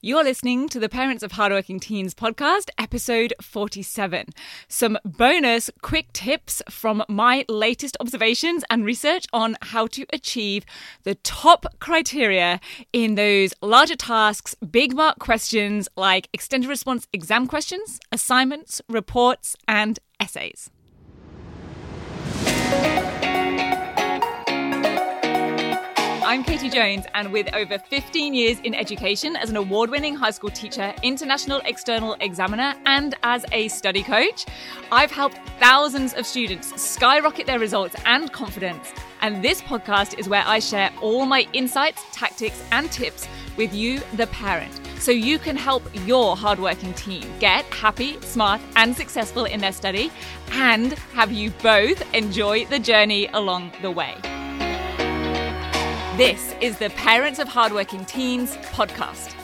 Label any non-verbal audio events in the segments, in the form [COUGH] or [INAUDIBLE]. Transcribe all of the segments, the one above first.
You're listening to the Parents of Hardworking Teens podcast, episode 47. Some bonus quick tips from my latest observations and research on how to achieve the top criteria in those larger tasks, big mark questions like extended response exam questions, assignments, reports, and essays. I'm Katie Jones, and with over 15 years in education as an award winning high school teacher, international external examiner, and as a study coach, I've helped thousands of students skyrocket their results and confidence. And this podcast is where I share all my insights, tactics, and tips with you, the parent, so you can help your hardworking team get happy, smart, and successful in their study, and have you both enjoy the journey along the way. This is the Parents of Hardworking Teens podcast.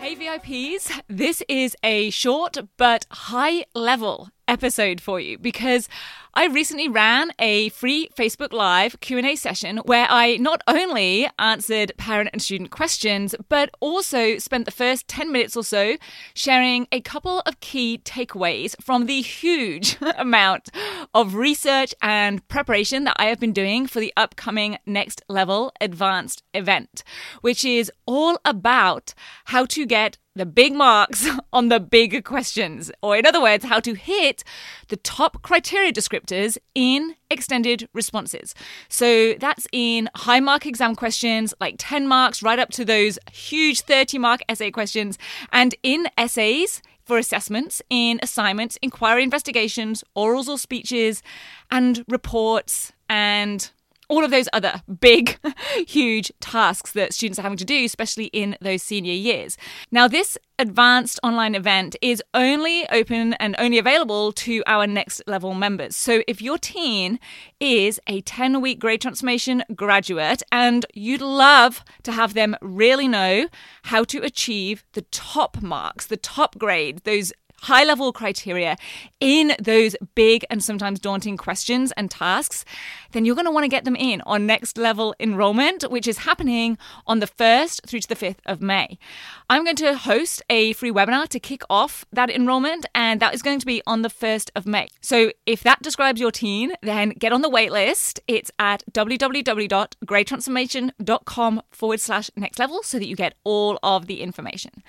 Hey VIPs, this is a short but high level episode for you because I recently ran a free Facebook Live Q&A session where I not only answered parent and student questions but also spent the first 10 minutes or so sharing a couple of key takeaways from the huge [LAUGHS] amount of research and preparation that I have been doing for the upcoming next level advanced event which is all about how to get the big marks [LAUGHS] on the big questions, or in other words, how to hit the top criteria descriptors in extended responses. So that's in high mark exam questions, like 10 marks, right up to those huge 30 mark essay questions, and in essays. For assessments, in assignments, inquiry investigations, orals or speeches, and reports, and all of those other big, [LAUGHS] huge tasks that students are having to do, especially in those senior years. Now, this advanced online event is only open and only available to our next level members. So, if your teen is a 10 week grade transformation graduate and you'd love to have them really know how to achieve the top marks, the top grade, those high level criteria in those big and sometimes daunting questions and tasks, then you're going to want to get them in on next level enrollment, which is happening on the 1st through to the 5th of May. I'm going to host a free webinar to kick off that enrollment, and that is going to be on the 1st of May. So if that describes your teen, then get on the waitlist. It's at www.gradetransformation.com forward slash next level so that you get all of the information.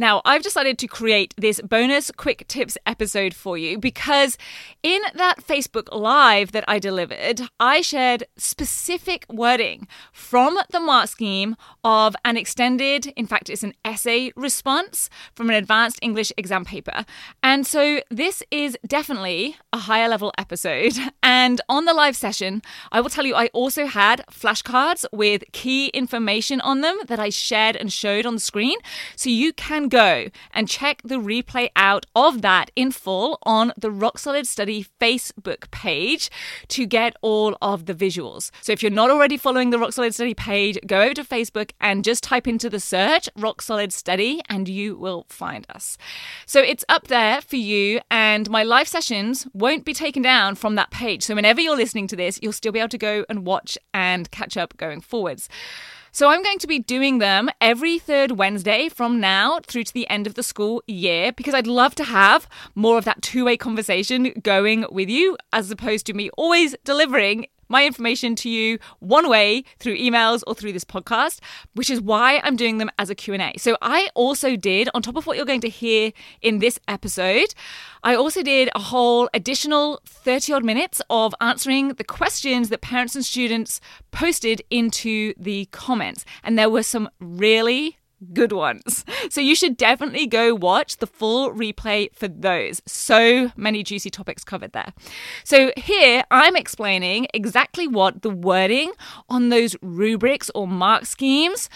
Now, I've decided to create this bonus quick tips episode for you because in that Facebook Live that I delivered, I shared specific wording from the mark scheme of an extended, in fact, it's an essay response from an advanced English exam paper. And so this is definitely a higher level episode. [LAUGHS] And on the live session, I will tell you, I also had flashcards with key information on them that I shared and showed on the screen. So you can go and check the replay out of that in full on the Rock Solid Study Facebook page to get all of the visuals. So if you're not already following the Rock Solid Study page, go over to Facebook and just type into the search Rock Solid Study and you will find us. So it's up there for you, and my live sessions won't be taken down from that page. So whenever you're listening to this, you'll still be able to go and watch and catch up going forwards. So I'm going to be doing them every third Wednesday from now through to the end of the school year because I'd love to have more of that two way conversation going with you as opposed to me always delivering my information to you one way through emails or through this podcast, which is why I'm doing them as a Q&A. So I also did on top of what you're going to hear in this episode, I also did a whole additional 30 odd minutes of answering the questions that parents and students posted into the comments. And there were some really good ones. So you should definitely go watch the full replay for those. So many juicy topics covered there. So here I'm explaining exactly what the wording on those rubrics or mark schemes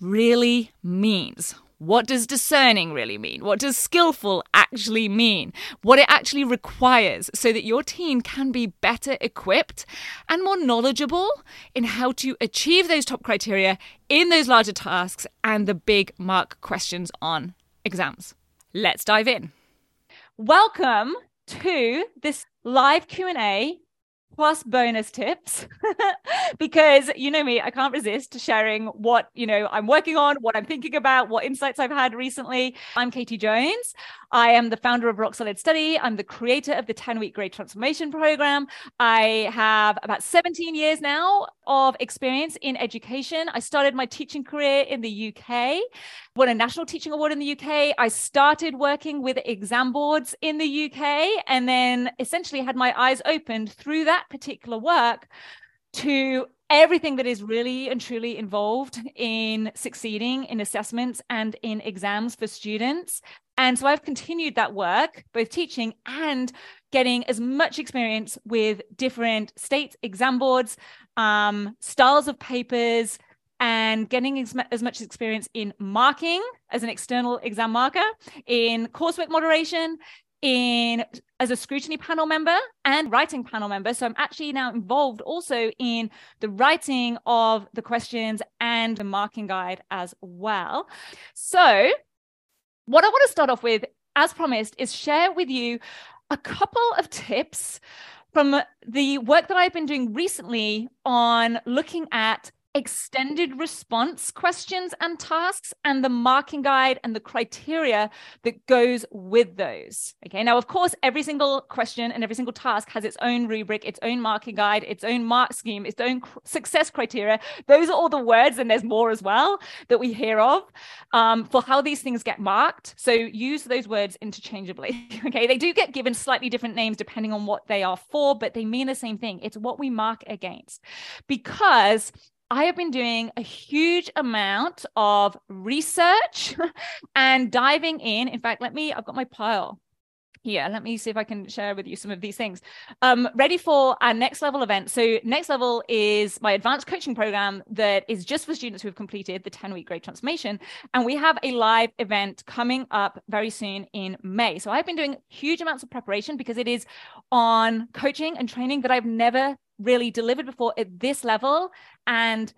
really means. What does discerning really mean? What does skillful actually mean? What it actually requires so that your team can be better equipped and more knowledgeable in how to achieve those top criteria in those larger tasks and the big mark questions on exams. Let's dive in. Welcome to this live Q&A plus bonus tips. [LAUGHS] Because you know me i can't resist sharing what you know i'm working on what i'm thinking about what insights i've had recently. I'm katie jones. I am the founder of rock solid study. I'm the creator of the 10 week grade transformation program. I have about 17 years now of experience in education. I started my teaching career in the uk won a national teaching award in the uk i started working with exam boards in the uk and then essentially had my eyes opened through that particular work to everything that is really and truly involved in succeeding in assessments and in exams for students. And so I've continued that work, both teaching and getting as much experience with different state exam boards, um, styles of papers, and getting as, as much experience in marking as an external exam marker, in coursework moderation, in as a scrutiny panel member and writing panel member. So I'm actually now involved also in the writing of the questions and the marking guide as well. So what I want to start off with, as promised, is share with you a couple of tips from the work that I've been doing recently on looking at extended response questions and tasks and the marking guide and the criteria that goes with those. Okay, now, of course, every single question and every single task has its own rubric, its own marking guide, its own mark scheme, its own cr- success criteria. Those are all the words, and there's more as well that we hear of um, for how these things get marked. So use those words interchangeably. [LAUGHS] okay, they do get given slightly different names depending on what they are for, but they mean the same thing. It's what we mark against because I have been doing a huge amount of research [LAUGHS] and diving in. In fact, let me, I've got my pile here. Let me see if I can share with you some of these things. Um, ready for our next level event. So, next level is my advanced coaching program that is just for students who have completed the 10 week grade transformation. And we have a live event coming up very soon in May. So, I've been doing huge amounts of preparation because it is on coaching and training that I've never really delivered before at this level and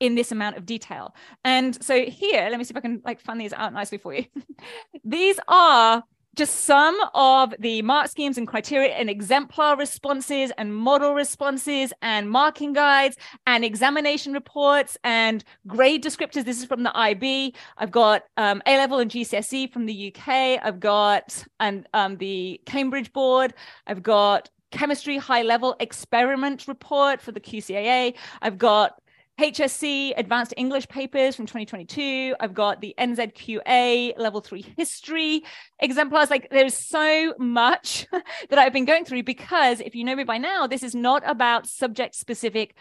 in this amount of detail. And so here, let me see if I can like fund these out nicely for you. [LAUGHS] these are just some of the mark schemes and criteria and exemplar responses and model responses and marking guides and examination reports and grade descriptors. This is from the IB. I've got um, A level and GCSE from the UK. I've got and um, the Cambridge board. I've got chemistry high level experiment report for the QCAA. I've got HSC advanced English papers from 2022. I've got the NZQA level three history exemplars. Like there's so much [LAUGHS] that I've been going through because if you know me by now, this is not about subject specific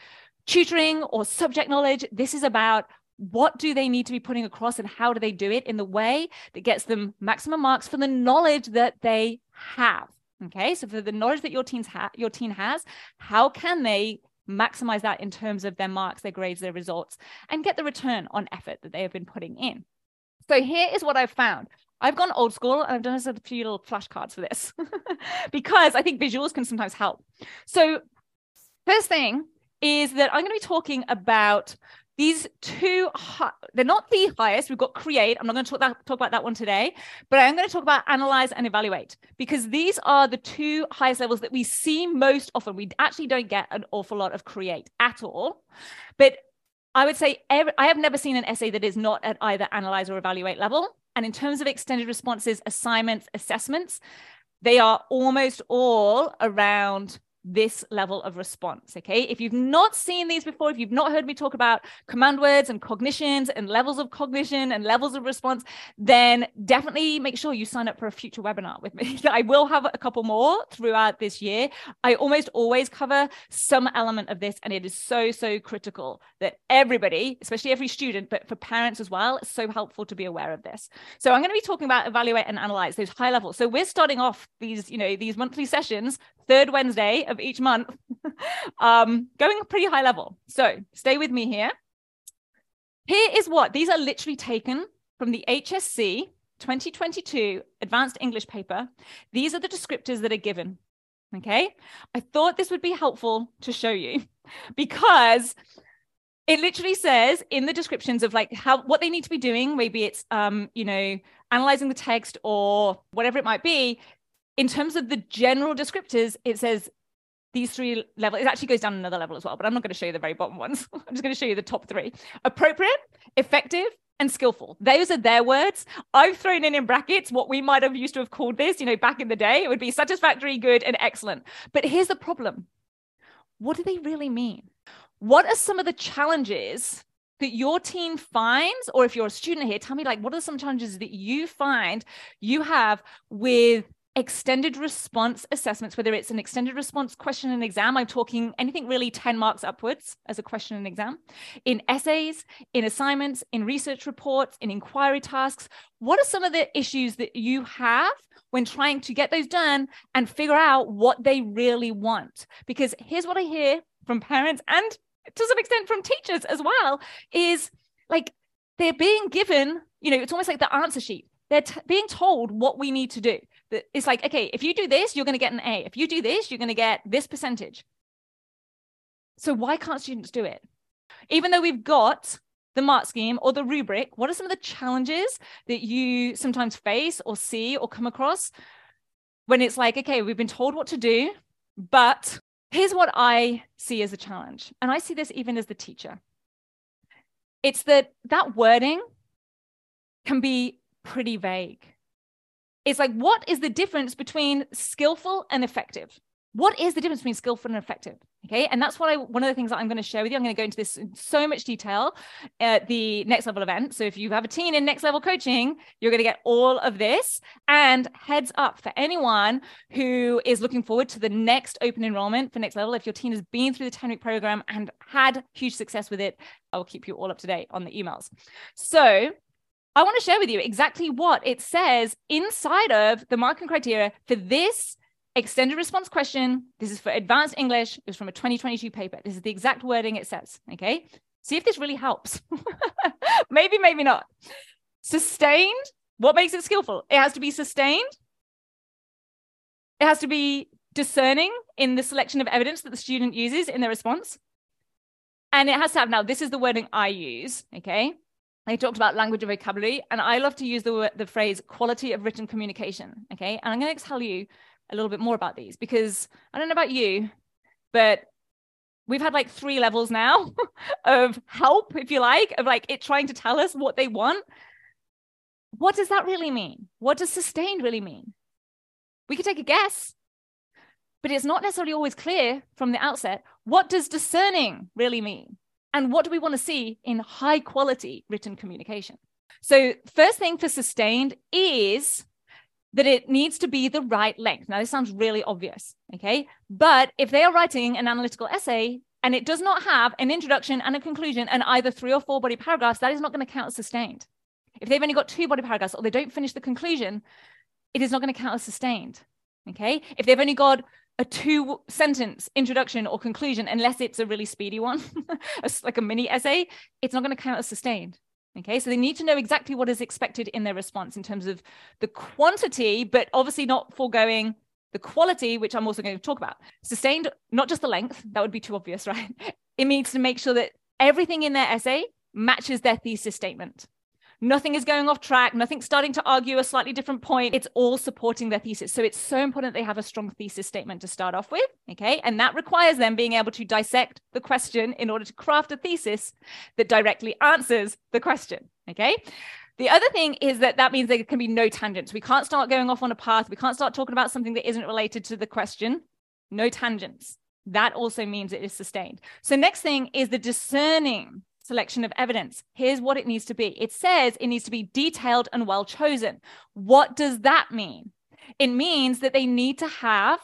tutoring or subject knowledge. This is about what do they need to be putting across and how do they do it in the way that gets them maximum marks for the knowledge that they have. Okay, so for the knowledge that your teens ha- your teen has, how can they maximize that in terms of their marks, their grades, their results, and get the return on effort that they have been putting in? So here is what I've found. I've gone old school and I've done a few little flashcards for this [LAUGHS] because I think visuals can sometimes help. So, first thing is that I'm going to be talking about these two they're not the highest. We've got create. I'm not going to talk, that, talk about that one today but i'm going to talk about analyze and evaluate because these are the two highest levels that we see most often. We actually don't get an awful lot of create at all but i would say every, i have never seen an essay that is not at either analyze or evaluate level. And in terms of extended responses assignments assessments they are almost all around this level of response. Okay. If you've not seen these before, if you've not heard me talk about command words and cognitions and levels of cognition and levels of response, then definitely make sure you sign up for a future webinar with me. [LAUGHS] I will have a couple more throughout this year. I almost always cover some element of this, and it is so, so critical that everybody, especially every student, but for parents as well, it's so helpful to be aware of this. So I'm going to be talking about evaluate and analyze those high levels. So we're starting off these, you know, these monthly sessions third Wednesday of each month, [LAUGHS] um, going pretty high level. So stay with me here. Here is what these are literally taken from the HSC 2022 Advanced English paper. These are the descriptors that are given. Okay. I thought this would be helpful to show you [LAUGHS] because it literally says in the descriptions of like how what they need to be doing maybe it's um you know analyzing the text or whatever it might be in terms of the general descriptors, it says these three levels. It actually goes down another level as well, but I'm not going to show you the very bottom ones. [LAUGHS] I'm just going to show you the top three appropriate, effective, and skillful. Those are their words. I've thrown in in brackets what we might have used to have called this, you know, back in the day. It would be satisfactory, good, and excellent. But here's the problem what do they really mean? What are some of the challenges that your team finds, or if you're a student here, tell me like what are some challenges that you find you have with extended response assessments, whether it's an extended response question and exam, I'm talking anything really 10 marks upwards as a question and exam, in essays, in assignments, in research reports, in inquiry tasks. What are some of the issues that you have when trying to get those done and figure out what they really want? Because here's what I hear from parents and to some extent from teachers as well is like they're being given, you know, it's almost like the answer sheet. They're t- being told what we need to do it's like, okay, if you do this, you're going to get an A. If you do this, you're going to get this percentage. So why can't students do it? Even though we've got the mark scheme or the rubric, what are some of the challenges that you sometimes face or see or come across when it's like, okay, we've been told what to do, but here's what I see as a challenge. And I see this even as the teacher. It's that that wording can be pretty vague. It's like, what is the difference between skillful and effective? What is the difference between skillful and effective? Okay. And that's what I, one of the things that I'm going to share with you. I'm going to go into this in so much detail at the next level event. So if you have a teen in next level coaching, you're going to get all of this. And heads up for anyone who is looking forward to the next open enrollment for next level. If your teen has been through the 10 week program and had huge success with it, I will keep you all up to date on the emails. So I want to share with you exactly what it says inside of the marking criteria for this extended response question. This is for advanced English. It was from a 2022 paper. This is the exact wording it says. Okay. See if this really helps. [LAUGHS] maybe, maybe not. Sustained. What makes it skillful? It has to be sustained. It has to be discerning in the selection of evidence that the student uses in their response. And it has to have, now, this is the wording I use. Okay. They talked about language and vocabulary, and I love to use the, the phrase quality of written communication. Okay. And I'm going to tell you a little bit more about these because I don't know about you, but we've had like three levels now [LAUGHS] of help, if you like, of like it trying to tell us what they want. What does that really mean? What does sustained really mean? We could take a guess, but it's not necessarily always clear from the outset. What does discerning really mean? And what do we want to see in high quality written communication? So, first thing for sustained is that it needs to be the right length. Now, this sounds really obvious, okay? But if they are writing an analytical essay and it does not have an introduction and a conclusion and either three or four body paragraphs, that is not going to count as sustained. If they've only got two body paragraphs or they don't finish the conclusion, it is not going to count as sustained, okay? If they've only got a two sentence introduction or conclusion unless it's a really speedy one [LAUGHS] like a mini essay it's not going to count as sustained okay? So they need to know exactly what is expected in their response in terms of the quantity but obviously not foregoing the quality which i'm also going to talk about. Sustained not just the length that would be too obvious [LAUGHS] right? It needs to make sure that everything in their essay matches their thesis statement Nothing is going off track. Nothing's starting to argue a slightly different point. It's all supporting their thesis. So it's so important they have a strong thesis statement to start off with. Okay. And that requires them being able to dissect the question in order to craft a thesis that directly answers the question. Okay. The other thing is that that means there can be no tangents. We can't start going off on a path. We can't start talking about something that isn't related to the question. No tangents. That also means it is sustained. So, next thing is the discerning selection of evidence. Here's what it needs to be it says it needs to be detailed and well chosen. What does that mean? It means that they need to have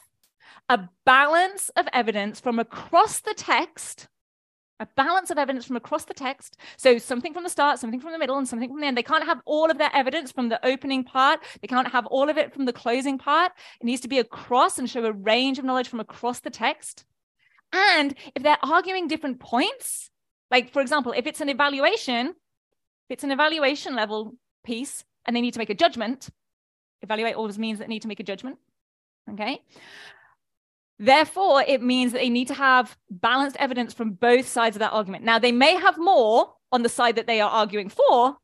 a balance of evidence from across the text a balance of evidence from across the text. So something from the start, something from the middle, and something from the end. They can't have all of their evidence from the opening part. They can't have all of it from the closing part. It needs to be across and show a range of knowledge from across the text. And if they're arguing different points, like, for example, if it's an evaluation, if it's an evaluation level piece and they need to make a judgment, evaluate always means that they need to make a judgment. Okay. Therefore, it means that they need to have balanced evidence from both sides of that argument. Now, they may have more on the side that they are arguing for,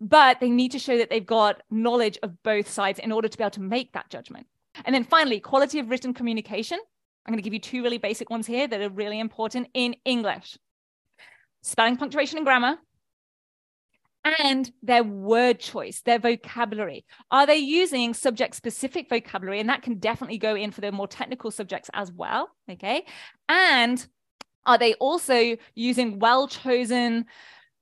but they need to show that they've got knowledge of both sides in order to be able to make that judgment. And then finally, quality of written communication. I'm going to give you two really basic ones here that are really important in English spelling, punctuation, and grammar, and their word choice, their vocabulary. Are they using subject specific vocabulary? And that can definitely go in for the more technical subjects as well. Okay. And are they also using well chosen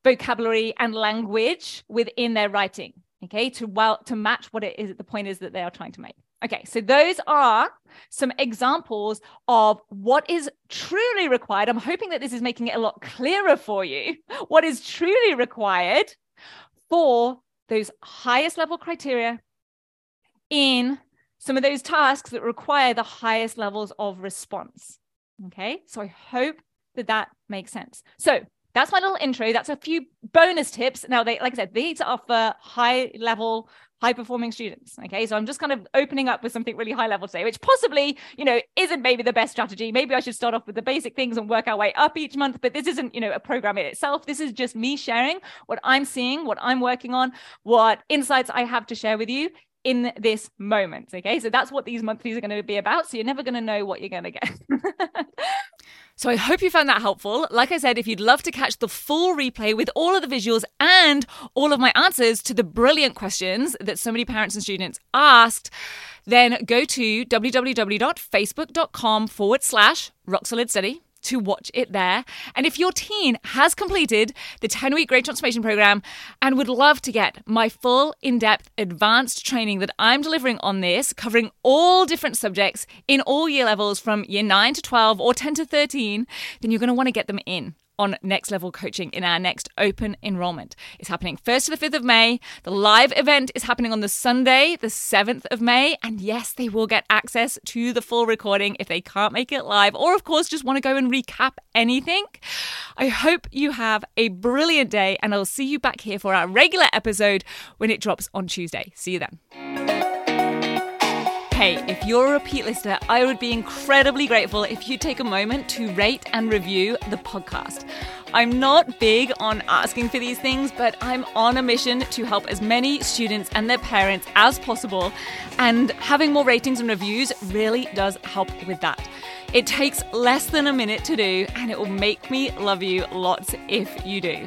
vocabulary and language within their writing? Okay. To well, to match what it is, the point is that they are trying to make. Okay, so those are some examples of what is truly required. I'm hoping that this is making it a lot clearer for you. What is truly required for those highest level criteria in some of those tasks that require the highest levels of response. Okay, so I hope that that makes sense. So that's my little intro. That's a few bonus tips. Now, they, like I said, these are for high level high performing students. Okay. So I'm just kind of opening up with something really high level today, which possibly, you know, isn't maybe the best strategy. Maybe I should start off with the basic things and work our way up each month. But this isn't, you know, a program in itself. This is just me sharing what I'm seeing, what I'm working on, what insights I have to share with you in this moment. Okay. So that's what these monthlies are going to be about. So you're never going to know what you're going to get. [LAUGHS] So I hope you found that helpful. Like I said, if you'd love to catch the full replay with all of the visuals and all of my answers to the brilliant questions that so many parents and students asked, then go to www.facebook.com forward slash rock solid study to watch it there. And if your teen has completed the 10 week Grade Transformation Program and would love to get my full, in depth, advanced training that I'm delivering on this, covering all different subjects in all year levels from year 9 to 12 or 10 to 13, then you're going to want to get them in on next level coaching in our next open enrollment. It's happening 1st to the 5th of May. The live event is happening on the Sunday, the 7th of May. And yes, they will get access to the full recording if they can't make it live, or of course, just want to go and recap anything. I hope you have a brilliant day, and I'll see you back here for our regular episode when it drops on Tuesday. See you then. Hey, if you're a repeat listener, I would be incredibly grateful if you take a moment to rate and review the podcast. I'm not big on asking for these things, but I'm on a mission to help as many students and their parents as possible, and having more ratings and reviews really does help with that. It takes less than a minute to do, and it will make me love you lots if you do.